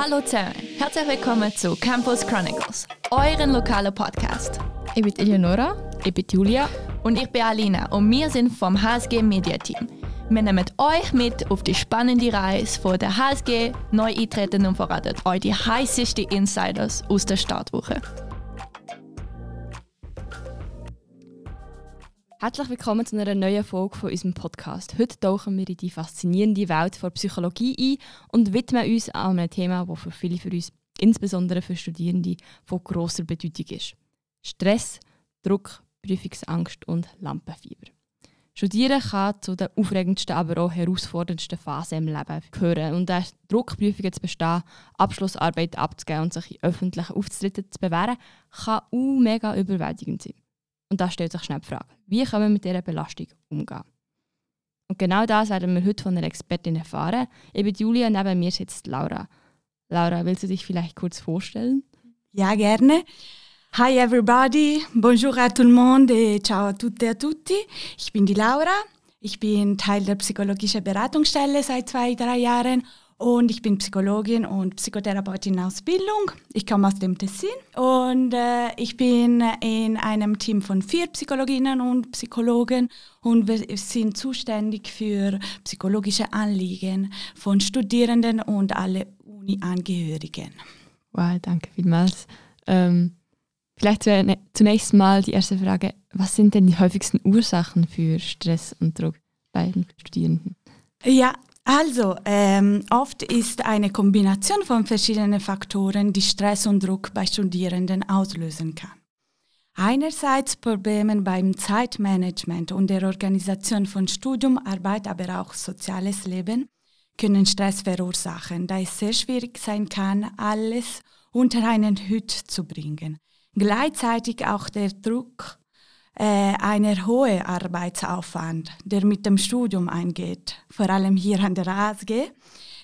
Hallo zusammen, herzlich willkommen zu Campus Chronicles, euren lokalen Podcast. Ich bin Eleonora. Ich bin Julia. Und ich bin Alina und wir sind vom HSG Media Team. Wir nehmen euch mit auf die spannende Reise von der HSG neu eintreten und verraten euch die heißesten Insiders aus der Startwoche. Herzlich willkommen zu einer neuen Folge von unserem Podcast. Heute tauchen wir in die faszinierende Welt der Psychologie ein und widmen uns einem Thema, das für viele von uns, insbesondere für Studierende, von grosser Bedeutung ist. Stress, Druck, Prüfungsangst und Lampenfieber. Studieren kann zu den aufregendsten, aber auch herausforderndsten Phasen im Leben gehören. Und der Druck, Prüfungen zu bestehen, Abschlussarbeit abzugeben und sich in öffentlichen Auftritten zu bewähren, kann auch mega überwältigend sein. Und da stellt sich schnell die Frage, wie können wir mit dieser Belastung umgehen? Und genau das werden wir heute von einer Expertin erfahren. Bin Julia, neben mir sitzt Laura. Laura, willst du dich vielleicht kurz vorstellen? Ja, gerne. Hi everybody, bonjour à tout le monde et ciao a tutte e a tutti. Ich bin die Laura. Ich bin Teil der psychologischen Beratungsstelle seit zwei, drei Jahren und ich bin Psychologin und Psychotherapeutin in Ausbildung. Ich komme aus dem Tessin und äh, ich bin in einem Team von vier Psychologinnen und Psychologen und wir sind zuständig für psychologische Anliegen von Studierenden und alle Uni-Angehörigen. Wow, danke vielmals. Ähm, vielleicht zunächst mal die erste Frage. Was sind denn die häufigsten Ursachen für Stress und Druck bei den Studierenden? Ja, also, ähm, oft ist eine Kombination von verschiedenen Faktoren, die Stress und Druck bei Studierenden auslösen kann. Einerseits Probleme beim Zeitmanagement und der Organisation von Studium, Arbeit, aber auch soziales Leben können Stress verursachen, da es sehr schwierig sein kann, alles unter einen Hut zu bringen. Gleichzeitig auch der Druck einer hohe Arbeitsaufwand, der mit dem Studium eingeht, vor allem hier an der ASG,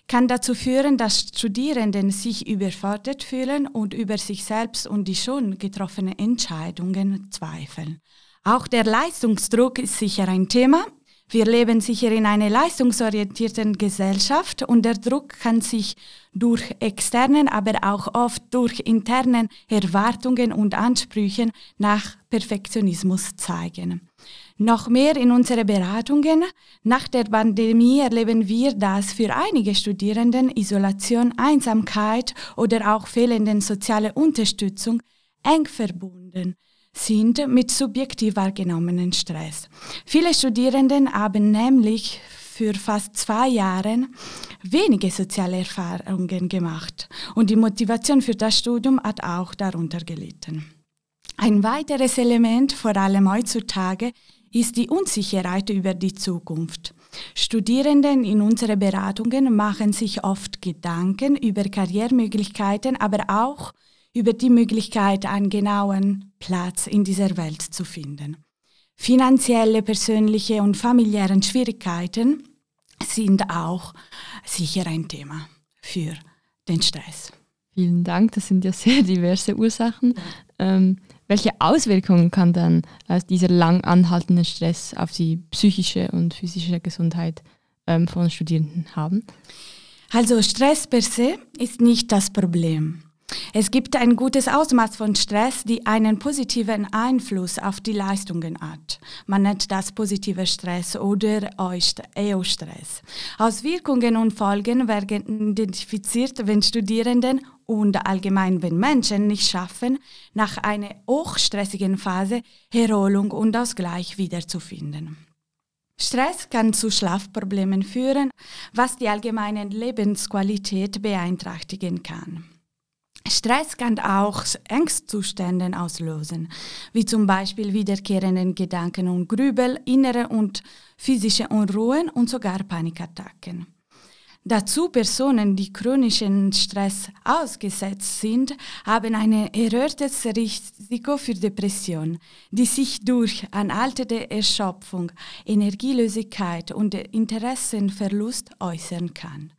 kann dazu führen, dass Studierenden sich überfordert fühlen und über sich selbst und die schon getroffenen Entscheidungen zweifeln. Auch der Leistungsdruck ist sicher ein Thema, wir leben sicher in einer leistungsorientierten Gesellschaft und der Druck kann sich durch externen, aber auch oft durch internen Erwartungen und Ansprüchen nach Perfektionismus zeigen. Noch mehr in unseren Beratungen. Nach der Pandemie erleben wir, dass für einige Studierenden Isolation, Einsamkeit oder auch fehlende soziale Unterstützung eng verbunden sind mit subjektiv wahrgenommenen Stress. Viele Studierenden haben nämlich für fast zwei Jahre wenige soziale Erfahrungen gemacht und die Motivation für das Studium hat auch darunter gelitten. Ein weiteres Element, vor allem heutzutage, ist die Unsicherheit über die Zukunft. Studierenden in unseren Beratungen machen sich oft Gedanken über Karrieremöglichkeiten, aber auch über die Möglichkeit, einen genauen Platz in dieser Welt zu finden. Finanzielle, persönliche und familiäre Schwierigkeiten sind auch sicher ein Thema für den Stress. Vielen Dank, das sind ja sehr diverse Ursachen. Ähm, welche Auswirkungen kann dann äh, dieser lang anhaltende Stress auf die psychische und physische Gesundheit ähm, von Studierenden haben? Also Stress per se ist nicht das Problem. Es gibt ein gutes Ausmaß von Stress, die einen positiven Einfluss auf die Leistungen hat. Man nennt das positive Stress oder EO-Stress. Auswirkungen und Folgen werden identifiziert, wenn Studierenden und allgemein wenn Menschen nicht schaffen, nach einer hochstressigen Phase Erholung und Ausgleich wiederzufinden. Stress kann zu Schlafproblemen führen, was die allgemeine Lebensqualität beeinträchtigen kann. Stress kann auch Angstzustände auslösen, wie zum Beispiel wiederkehrenden Gedanken und Grübel, innere und physische Unruhen und sogar Panikattacken. Dazu Personen, die chronischen Stress ausgesetzt sind, haben ein erhöhtes Risiko für Depression, die sich durch anhaltende Erschöpfung, Energielosigkeit und Interessenverlust äußern kann.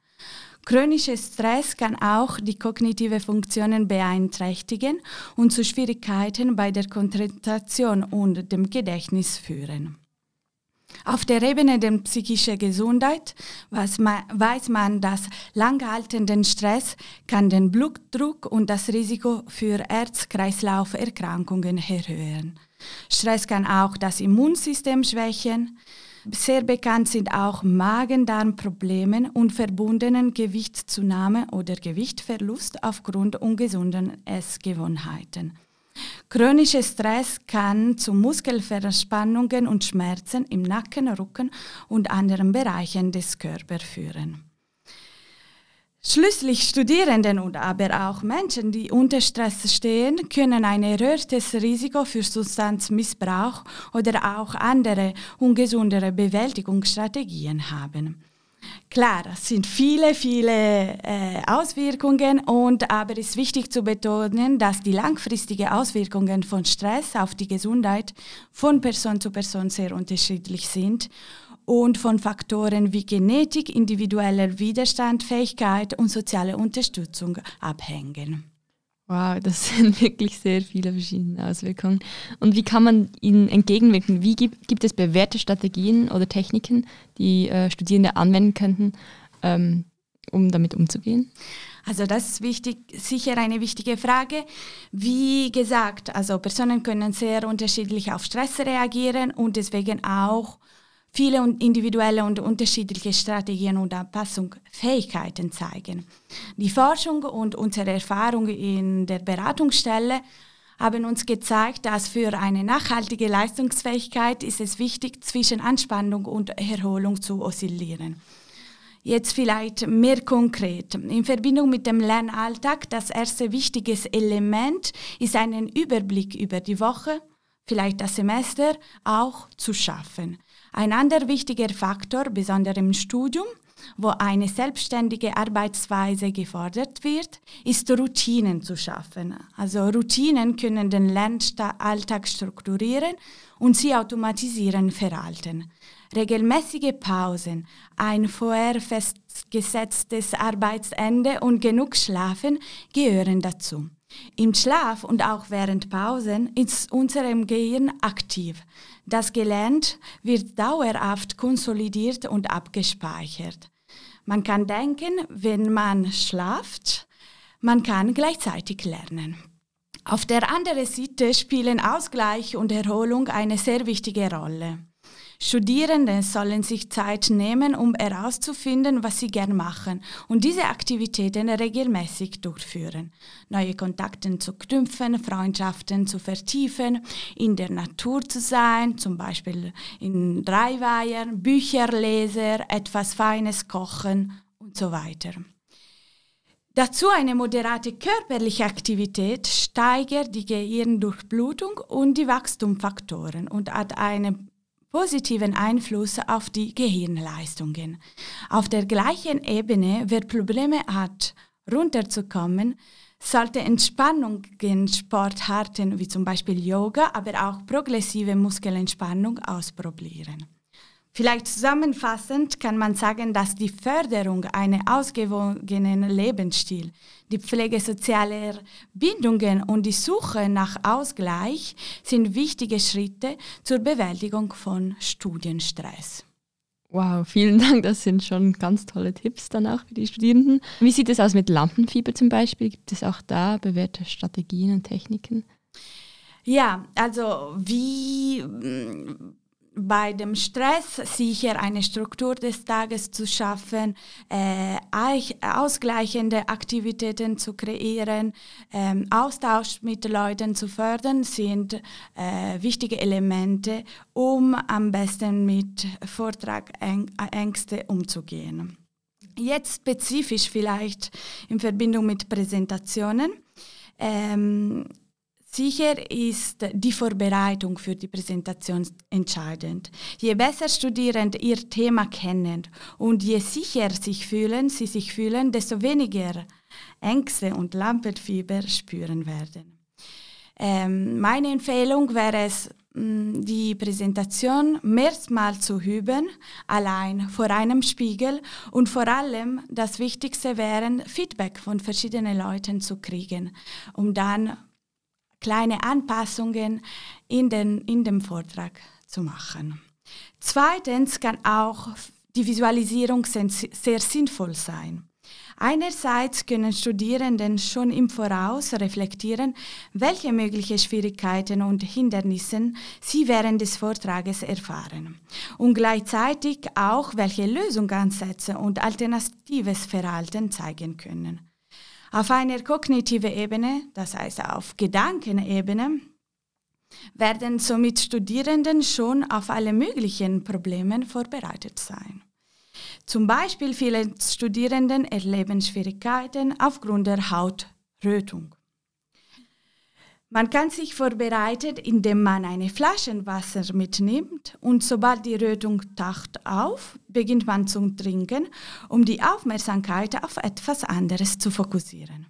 Chronischer Stress kann auch die kognitive Funktionen beeinträchtigen und zu Schwierigkeiten bei der Konzentration und dem Gedächtnis führen. Auf der Ebene der psychischen Gesundheit weiß man, dass langhaltenden Stress kann den Blutdruck und das Risiko für Herz-Kreislauf-Erkrankungen erhöhen. Stress kann auch das Immunsystem schwächen. Sehr bekannt sind auch Magen-Darm-Probleme und verbundenen Gewichtszunahme oder Gewichtverlust aufgrund ungesunden Essgewohnheiten. Chronischer Stress kann zu Muskelverspannungen und Schmerzen im Nacken, Rücken und anderen Bereichen des Körpers führen. Schließlich Studierenden und aber auch Menschen, die unter Stress stehen, können ein erhöhtes Risiko für Substanzmissbrauch oder auch andere ungesundere Bewältigungsstrategien haben. Klar, es sind viele, viele äh, Auswirkungen und aber es ist wichtig zu betonen, dass die langfristigen Auswirkungen von Stress auf die Gesundheit von Person zu Person sehr unterschiedlich sind und von Faktoren wie Genetik, individueller Widerstandsfähigkeit und soziale Unterstützung abhängen. Wow, das sind wirklich sehr viele verschiedene Auswirkungen. Und wie kann man ihnen entgegenwirken? Wie gibt, gibt es bewährte Strategien oder Techniken, die äh, Studierende anwenden könnten, ähm, um damit umzugehen? Also das ist wichtig, sicher eine wichtige Frage. Wie gesagt, also Personen können sehr unterschiedlich auf Stress reagieren und deswegen auch viele individuelle und unterschiedliche Strategien und Anpassungsfähigkeiten zeigen. Die Forschung und unsere Erfahrung in der Beratungsstelle haben uns gezeigt, dass für eine nachhaltige Leistungsfähigkeit ist es wichtig, zwischen Anspannung und Erholung zu oszillieren. Jetzt vielleicht mehr konkret. In Verbindung mit dem Lernalltag, das erste wichtige Element ist einen Überblick über die Woche, vielleicht das Semester auch zu schaffen. Ein anderer wichtiger Faktor, besonders im Studium, wo eine selbstständige Arbeitsweise gefordert wird, ist Routinen zu schaffen. Also Routinen können den Lernalltag strukturieren und sie automatisieren Verhalten. Regelmäßige Pausen, ein vorher festgesetztes Arbeitsende und genug Schlafen gehören dazu. Im Schlaf und auch während Pausen ist unserem Gehirn aktiv. Das Gelernt wird dauerhaft konsolidiert und abgespeichert. Man kann denken, wenn man schlaft, man kann gleichzeitig lernen. Auf der anderen Seite spielen Ausgleich und Erholung eine sehr wichtige Rolle. Studierende sollen sich Zeit nehmen, um herauszufinden, was sie gern machen und diese Aktivitäten regelmäßig durchführen. Neue Kontakte zu knüpfen, Freundschaften zu vertiefen, in der Natur zu sein, zum Beispiel in Dreiweihern, Bücher lesen, etwas Feines kochen und so weiter. Dazu eine moderate körperliche Aktivität steigert die Gehirndurchblutung und die Wachstumsfaktoren und hat eine positiven Einfluss auf die Gehirnleistungen. Auf der gleichen Ebene, wer Probleme hat, runterzukommen, sollte Entspannungssportarten wie zum Beispiel Yoga, aber auch progressive Muskelentspannung ausprobieren. Vielleicht zusammenfassend kann man sagen, dass die Förderung eines ausgewogenen Lebensstil, die Pflege sozialer Bindungen und die Suche nach Ausgleich sind wichtige Schritte zur Bewältigung von Studienstress. Wow, vielen Dank. Das sind schon ganz tolle Tipps danach für die Studierenden. Wie sieht es aus mit Lampenfieber zum Beispiel? Gibt es auch da bewährte Strategien und Techniken? Ja, also wie bei dem Stress sicher eine Struktur des Tages zu schaffen, äh, ausgleichende Aktivitäten zu kreieren, ähm, Austausch mit Leuten zu fördern, sind äh, wichtige Elemente, um am besten mit Vortragängste umzugehen. Jetzt spezifisch vielleicht in Verbindung mit Präsentationen. Ähm, Sicher ist die Vorbereitung für die Präsentation entscheidend. Je besser Studierende ihr Thema kennen und je sicher sich fühlen, sie sich fühlen, desto weniger Ängste und Lampenfieber spüren werden. Ähm, meine Empfehlung wäre es, mm, die Präsentation mehrmals zu üben, allein vor einem Spiegel und vor allem das Wichtigste wäre, Feedback von verschiedenen Leuten zu kriegen, um dann kleine Anpassungen in, den, in dem Vortrag zu machen. Zweitens kann auch die Visualisierung sehr sinnvoll sein. Einerseits können Studierenden schon im Voraus reflektieren, welche möglichen Schwierigkeiten und Hindernisse sie während des Vortrages erfahren und gleichzeitig auch, welche Lösungsansätze und alternatives Verhalten zeigen können. Auf einer kognitiven Ebene, das heißt auf Gedankenebene, werden somit Studierenden schon auf alle möglichen Probleme vorbereitet sein. Zum Beispiel viele Studierenden erleben Schwierigkeiten aufgrund der Hautrötung. Man kann sich vorbereiten, indem man eine Flasche Wasser mitnimmt und sobald die Rötung taucht auf, beginnt man zu trinken, um die Aufmerksamkeit auf etwas anderes zu fokussieren.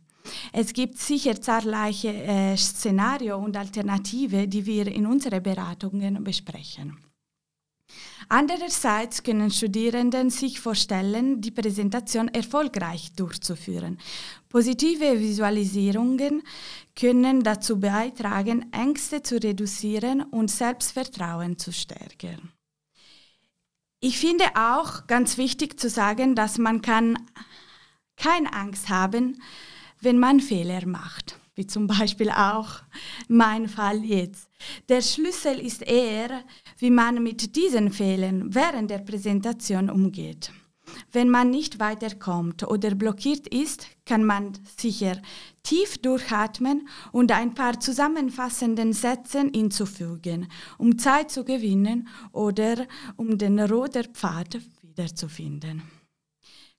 Es gibt sicher zahlreiche äh, Szenarien und Alternativen, die wir in unseren Beratungen besprechen. Andererseits können Studierenden sich vorstellen, die Präsentation erfolgreich durchzuführen. Positive Visualisierungen können dazu beitragen, Ängste zu reduzieren und Selbstvertrauen zu stärken. Ich finde auch ganz wichtig zu sagen, dass man kann keine Angst haben, wenn man Fehler macht, wie zum Beispiel auch mein Fall jetzt. Der Schlüssel ist eher, wie man mit diesen Fehlern während der Präsentation umgeht. Wenn man nicht weiterkommt oder blockiert ist, kann man sicher tief durchatmen und ein paar zusammenfassenden Sätze hinzufügen, um Zeit zu gewinnen oder um den roten Pfad wiederzufinden.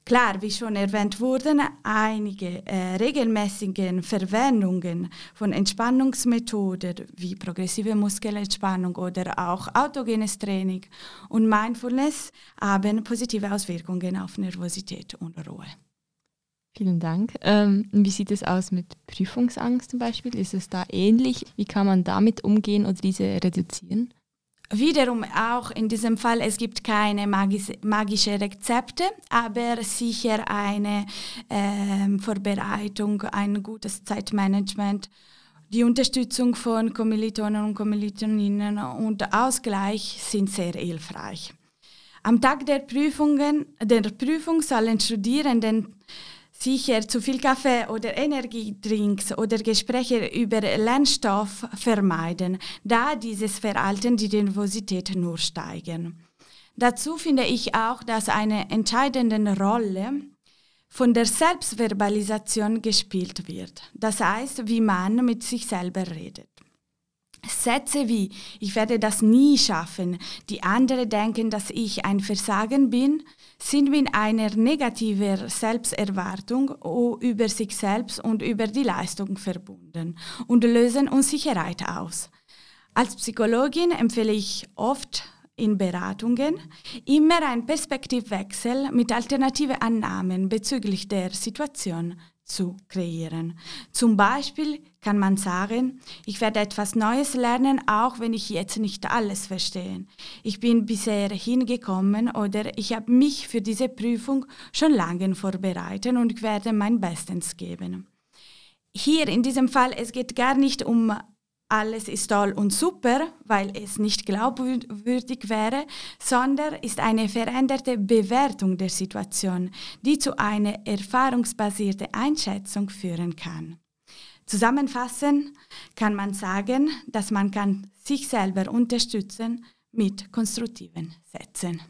Klar, wie schon erwähnt wurden, einige äh, regelmäßige Verwendungen von Entspannungsmethoden wie progressive Muskelentspannung oder auch autogenes Training und Mindfulness haben positive Auswirkungen auf Nervosität und Ruhe. Vielen Dank. Ähm, wie sieht es aus mit Prüfungsangst zum Beispiel? Ist es da ähnlich? Wie kann man damit umgehen oder diese reduzieren? Wiederum auch in diesem Fall, es gibt keine magis, magische Rezepte, aber sicher eine äh, Vorbereitung, ein gutes Zeitmanagement, die Unterstützung von Kommilitonen und Kommilitoninnen und Ausgleich sind sehr hilfreich. Am Tag der Prüfungen, der Prüfung sollen Studierenden sicher zu viel Kaffee oder Energiedrinks oder Gespräche über Lernstoff vermeiden, da dieses Verhalten die Nervosität nur steigern. Dazu finde ich auch, dass eine entscheidende Rolle von der Selbstverbalisation gespielt wird. Das heißt, wie man mit sich selber redet. Sätze wie ich werde das nie schaffen, die anderen denken, dass ich ein Versagen bin, sind mit einer negativen Selbsterwartung über sich selbst und über die Leistung verbunden und lösen Unsicherheit aus. Als Psychologin empfehle ich oft in Beratungen immer einen Perspektivwechsel mit alternativen Annahmen bezüglich der Situation zu kreieren. Zum Beispiel kann man sagen, ich werde etwas Neues lernen, auch wenn ich jetzt nicht alles verstehe. Ich bin bisher hingekommen oder ich habe mich für diese Prüfung schon lange vorbereitet und werde mein Bestes geben. Hier in diesem Fall, es geht gar nicht um alles ist toll und super, weil es nicht glaubwürdig wäre, sondern ist eine veränderte Bewertung der Situation, die zu einer erfahrungsbasierten Einschätzung führen kann. Zusammenfassend kann man sagen, dass man kann sich selber unterstützen mit konstruktiven Sätzen.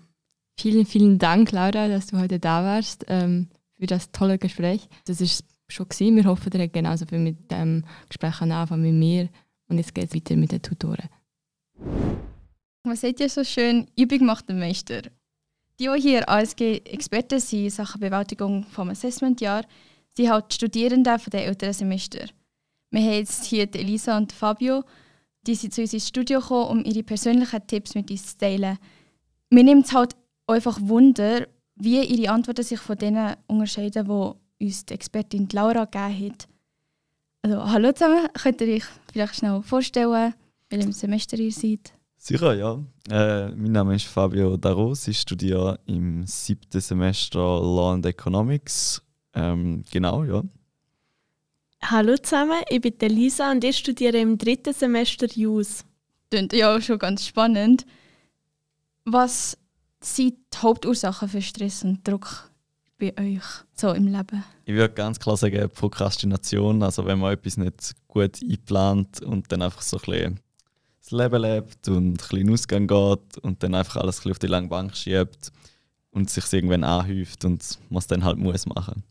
Vielen, vielen Dank, Laura, dass du heute da warst ähm, für das tolle Gespräch. Das ist schon gewesen. Wir hoffen, ihr genauso viel mit dem Gespräch anfangen wie mir. Und jetzt geht es weiter mit den Tutoren. Was seht ihr so schön? Übung macht den Meister. Die, die hier ASG-Experten sind in Sachen Bewältigung vom Assessmentjahr, sind halt Studierende von den älteren Semester. Wir haben jetzt hier Elisa und Fabio, die sind zu uns ins Studio gekommen, um ihre persönlichen Tipps mit uns zu teilen. Mir nimmt es halt einfach Wunder, wie ihre Antworten sich von denen unterscheiden, die uns die Expertin Laura gegeben hat. Also, hallo zusammen, könnt ihr euch vielleicht schnell vorstellen, welchem Semester ihr seid? Sicher, ja. Äh, mein Name ist Fabio Daros. Ich studiere im siebten Semester Law and Economics. Ähm, genau, ja. Hallo zusammen, ich bin Lisa und ich studiere im dritten Semester JUS. Klingt ja auch schon ganz spannend. Was sind die Hauptursachen für Stress und Druck bei euch so im Leben? Ich würde ganz klar sagen Prokrastination, also wenn man etwas nicht gut einplant und dann einfach so ein bisschen das Leben lebt und ein bisschen in Ausgang geht und dann einfach alles ein auf die lange Bank schiebt und sich irgendwann anhäuft und man es dann halt muss machen.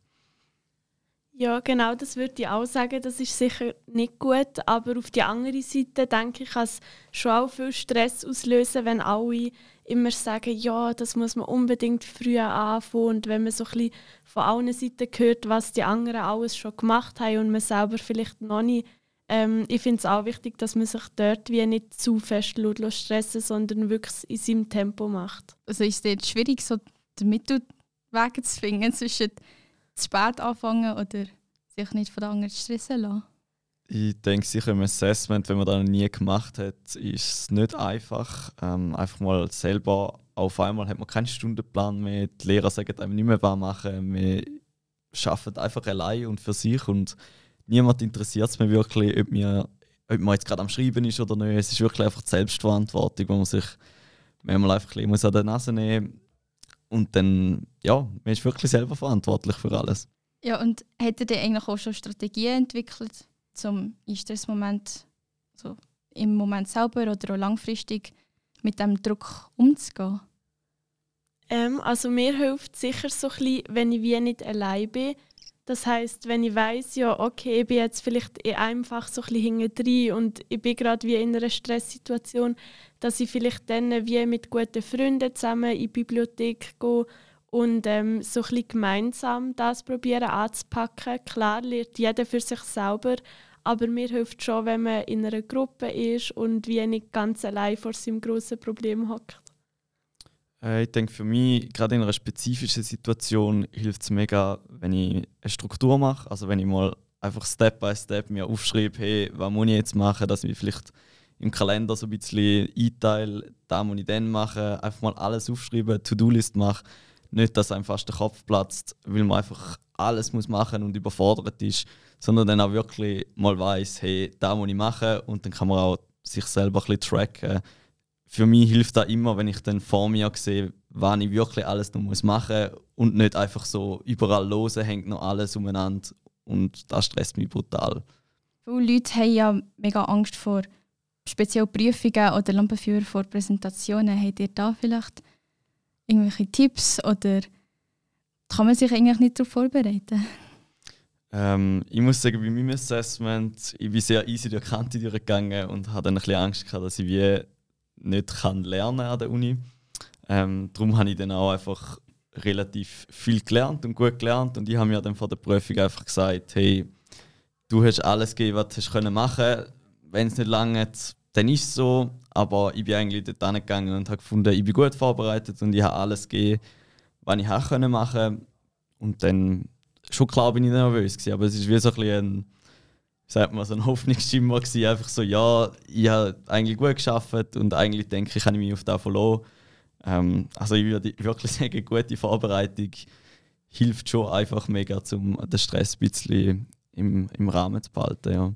Ja, genau, das würde ich auch sagen. Das ist sicher nicht gut. Aber auf der anderen Seite denke ich, kann es schon auch viel Stress auslösen, wenn alle immer sagen, ja, das muss man unbedingt früher anfangen. Und wenn man so ein bisschen von allen Seiten hört, was die anderen alles schon gemacht haben und man selber vielleicht noch nicht. Ähm, ich finde es auch wichtig, dass man sich dort wie nicht zu fest stressen sondern wirklich in seinem Tempo macht. Also ist es schwierig, so den Mittelweg zu finden zwischen zu spät anfangen oder sich nicht von anderen stressen lassen? Ich denke, sicher im Assessment, wenn man das noch nie gemacht hat, ist es nicht einfach. Ähm, einfach mal selber, auf einmal hat man keinen Stundenplan mehr, die Lehrer sagen einem nicht mehr, was machen. Wir arbeiten einfach allein und für sich und niemand interessiert es mir wirklich, ob, wir, ob man jetzt gerade am Schreiben ist oder nicht. Es ist wirklich einfach die Selbstverantwortung, wo man sich manchmal einfach ein bisschen an der Nase nehmen muss und dann, ja, man ist wirklich selber verantwortlich für alles. Ja, und hättet ihr eigentlich auch schon Strategien entwickelt, zum Stressmoment so im Moment selber oder auch langfristig mit dem Druck umzugehen? Ähm, also mir hilft sicher so ein bisschen, wenn ich wie nicht allein bin. Das heißt, wenn ich weiß, ja, okay, ich bin jetzt vielleicht einfach so ein bisschen hinten und ich bin gerade wie in einer Stresssituation, dass ich vielleicht dann wie mit guten Freunden zusammen in die Bibliothek gehe und ähm, so ein bisschen gemeinsam das probieren anzupacken. Klar lernt jeder für sich selber, aber mir hilft schon, wenn man in einer Gruppe ist und wie nicht ganz allein vor seinem grossen Problem hockt. Äh, ich denke, für mich, gerade in einer spezifischen Situation, hilft es mega, wenn ich eine Struktur mache. Also wenn ich mal einfach Step by Step mir aufschreibe, hey, was muss ich jetzt machen, dass ich vielleicht im Kalender so ein bisschen einteile, da muss ich dann machen, einfach mal alles aufschreiben, To-Do-List mache. Nicht, dass einem fast der Kopf platzt, weil man einfach alles muss machen und überfordert ist, sondern dann auch wirklich mal weiß, hey, da muss ich machen und dann kann man auch sich selber ein bisschen tracken für mich hilft das immer, wenn ich dann vor mir sehe, wann ich wirklich alles noch muss machen muss und nicht einfach so überall lose hängt noch alles umeinander und das stresst mich brutal. Viele Leute haben ja mega Angst vor speziellen Prüfungen oder Lampenführer vor Präsentationen. Habt ihr da vielleicht irgendwelche Tipps oder kann man sich eigentlich nicht darauf vorbereiten? Ähm, ich muss sagen, bei meinem Assessment, ich bin sehr easy durch die Kante durchgegangen und hatte dann ein bisschen Angst gehabt, dass ich wie nicht kann lernen an der Uni. Ähm, darum habe ich dann auch einfach relativ viel gelernt und gut gelernt und ich habe mir dann vor der Prüfung einfach gesagt, hey, du hast alles gegeben, was du können machen. Wenn es nicht lange dann ist es so. Aber ich bin eigentlich dort angegangen und habe gefunden, ich bin gut vorbereitet und ich habe alles gegeben, was ich machen konnte. Und dann, schon klar bin ich nervös gewesen, aber es ist wie so ein bisschen sagt man, so ein Hoffnungsschimmer gewesen, einfach so, ja, ich habe eigentlich gut geschafft und eigentlich denke ich, kann ich mich auf das verlassen. Ähm, also ich würde wirklich sagen, gute Vorbereitung hilft schon einfach mega, um den Stress ein bisschen im, im Rahmen zu behalten, ja.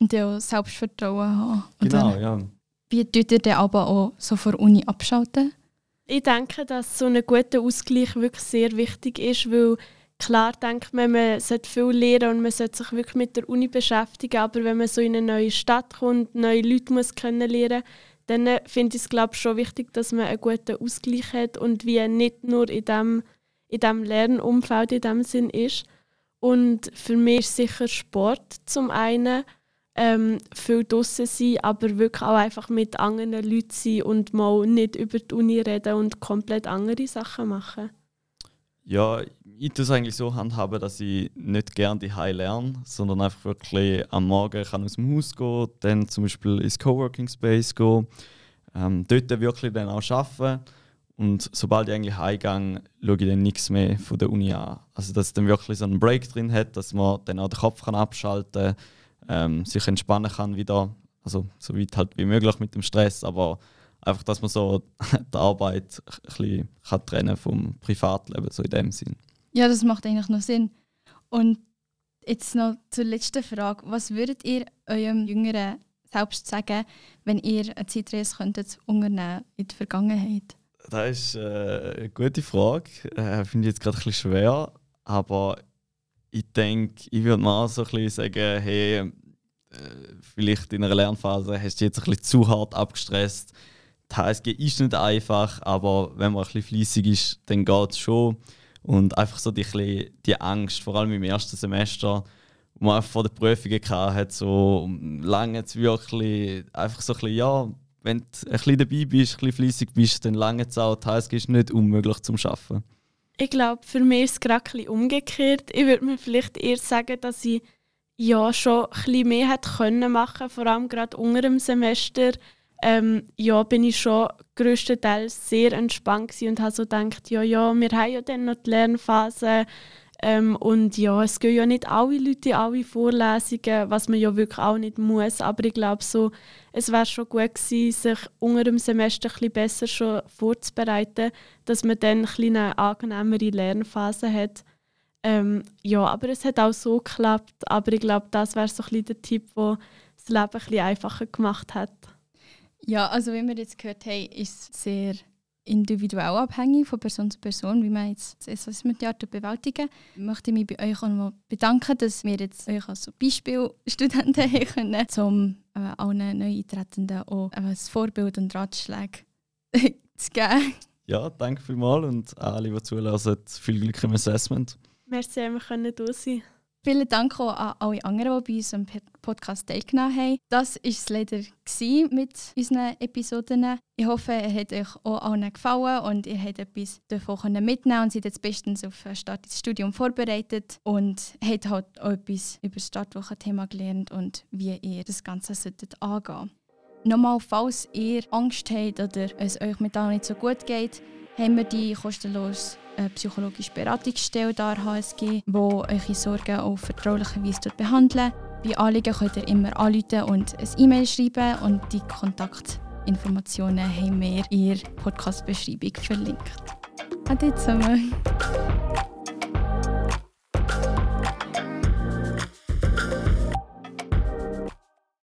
Und ja Selbstvertrauen haben. Genau, ja. Wie tut ihr denn aber auch so vor der Uni abschalten? Ich denke, dass so ein guter Ausgleich wirklich sehr wichtig ist, weil klar denkt man, man sollte viel lernen und man sollte sich wirklich mit der Uni beschäftigen, aber wenn man so in eine neue Stadt kommt, neue Leute muss kennenlernen dann äh, finde ich es glaube schon wichtig, dass man einen guten Ausgleich hat und wie nicht nur in dem, in dem Lernumfeld in dem Sinn ist. Und für mich ist sicher Sport zum einen, ähm, viel draußen sein, aber wirklich auch einfach mit anderen Leuten sein und mal nicht über die Uni reden und komplett andere Sachen machen. Ja, ich tue es eigentlich so handhaben, dass ich nicht gerne die High lerne, sondern einfach wirklich am Morgen kann aus dem Haus gehen, dann zum Beispiel ins Coworking Space gehen, ähm, dort wirklich dann auch arbeiten und sobald ich eigentlich heimgehe, schaue ich dann nichts mehr von der Uni an. Also dass es dann wirklich so einen Break drin hat, dass man dann auch den Kopf kann abschalten kann, ähm, sich entspannen kann wieder, also so weit halt wie möglich mit dem Stress, aber einfach, dass man so die Arbeit ein bisschen kann trennen vom Privatleben, so in dem Sinn. Ja, das macht eigentlich noch Sinn. Und jetzt noch zur letzten Frage. Was würdet ihr eurem jüngeren selbst sagen, wenn ihr eine Zeitreise könntet unternehmen in der Vergangenheit? Das ist äh, eine gute Frage. Äh, Finde ich jetzt gerade ein bisschen schwer. Aber ich denke, ich würde mal so ein bisschen sagen, hey, äh, vielleicht in einer Lernphase hast du jetzt ein bisschen zu hart abgestresst. HSG ist nicht einfach, aber wenn man ein bisschen fleissig ist, dann geht es schon. Und einfach so die, die Angst, vor allem im ersten Semester, wo man vor der Prüfungen hatte, so lange jetzt wirklich einfach so ein bisschen, ja, wenn du ein bisschen dabei bist, ein bisschen fleissig bist, dann lange es auch. HSG ist nicht unmöglich zum Arbeiten. Ich glaube, für mich ist es gerade umgekehrt. Ich würde mir vielleicht eher sagen, dass ich ja schon ein bisschen mehr hätte können machen, vor allem gerade unter dem Semester. Ähm, ja, bin ich schon größtenteils sehr entspannt und habe so gedacht, ja, ja, wir haben ja dann noch die Lernphase ähm, und ja, es gehen ja nicht alle Leute in alle Vorlesungen, was man ja wirklich auch nicht muss. Aber ich glaube, so, es wäre schon gut gewesen, sich unter dem Semester ein besser schon vorzubereiten, dass man dann ein eine angenehmere Lernphase hat. Ähm, ja, aber es hat auch so geklappt. Aber ich glaube, das wäre so ein der Tipp, der das Leben ein einfacher gemacht hat. Ja, also wie wir jetzt gehört haben, ist es sehr individuell abhängig von Person zu Person, wie man jetzt das Assessment-Jahr bewältigen Ich möchte mich bei euch auch noch bedanken, dass wir jetzt euch als Beispielstudenten haben können, um äh, allen Neueintretenden auch äh, das Vorbild und Ratschläge zu geben. Ja, danke vielmals und alle, die zulassen, viel Glück im Assessment. Merci, dass wir da sein Vielen Dank auch an alle anderen, die bei unserem Podcast teilgenommen haben. Das war es leider mit unseren Episoden. Ich hoffe, es hat euch auch allen gefallen und ihr habt etwas davon mitnehmen und seid jetzt bestens auf den Start ins Studium vorbereitet und habt halt auch etwas über das Startwochenthema gelernt und wie ihr das Ganze solltet angehen Nochmal, falls ihr Angst habt oder es euch mit nicht so gut geht, haben wir die kostenlos eine psychologische Beratungsstelle da HSG, die eure Sorgen auf vertrauliche Weise behandelt. Bei Anliegen könnt ihr immer anrufen und ein E-Mail schreiben und die Kontaktinformationen haben wir in der Podcast-Beschreibung verlinkt. Ade zusammen.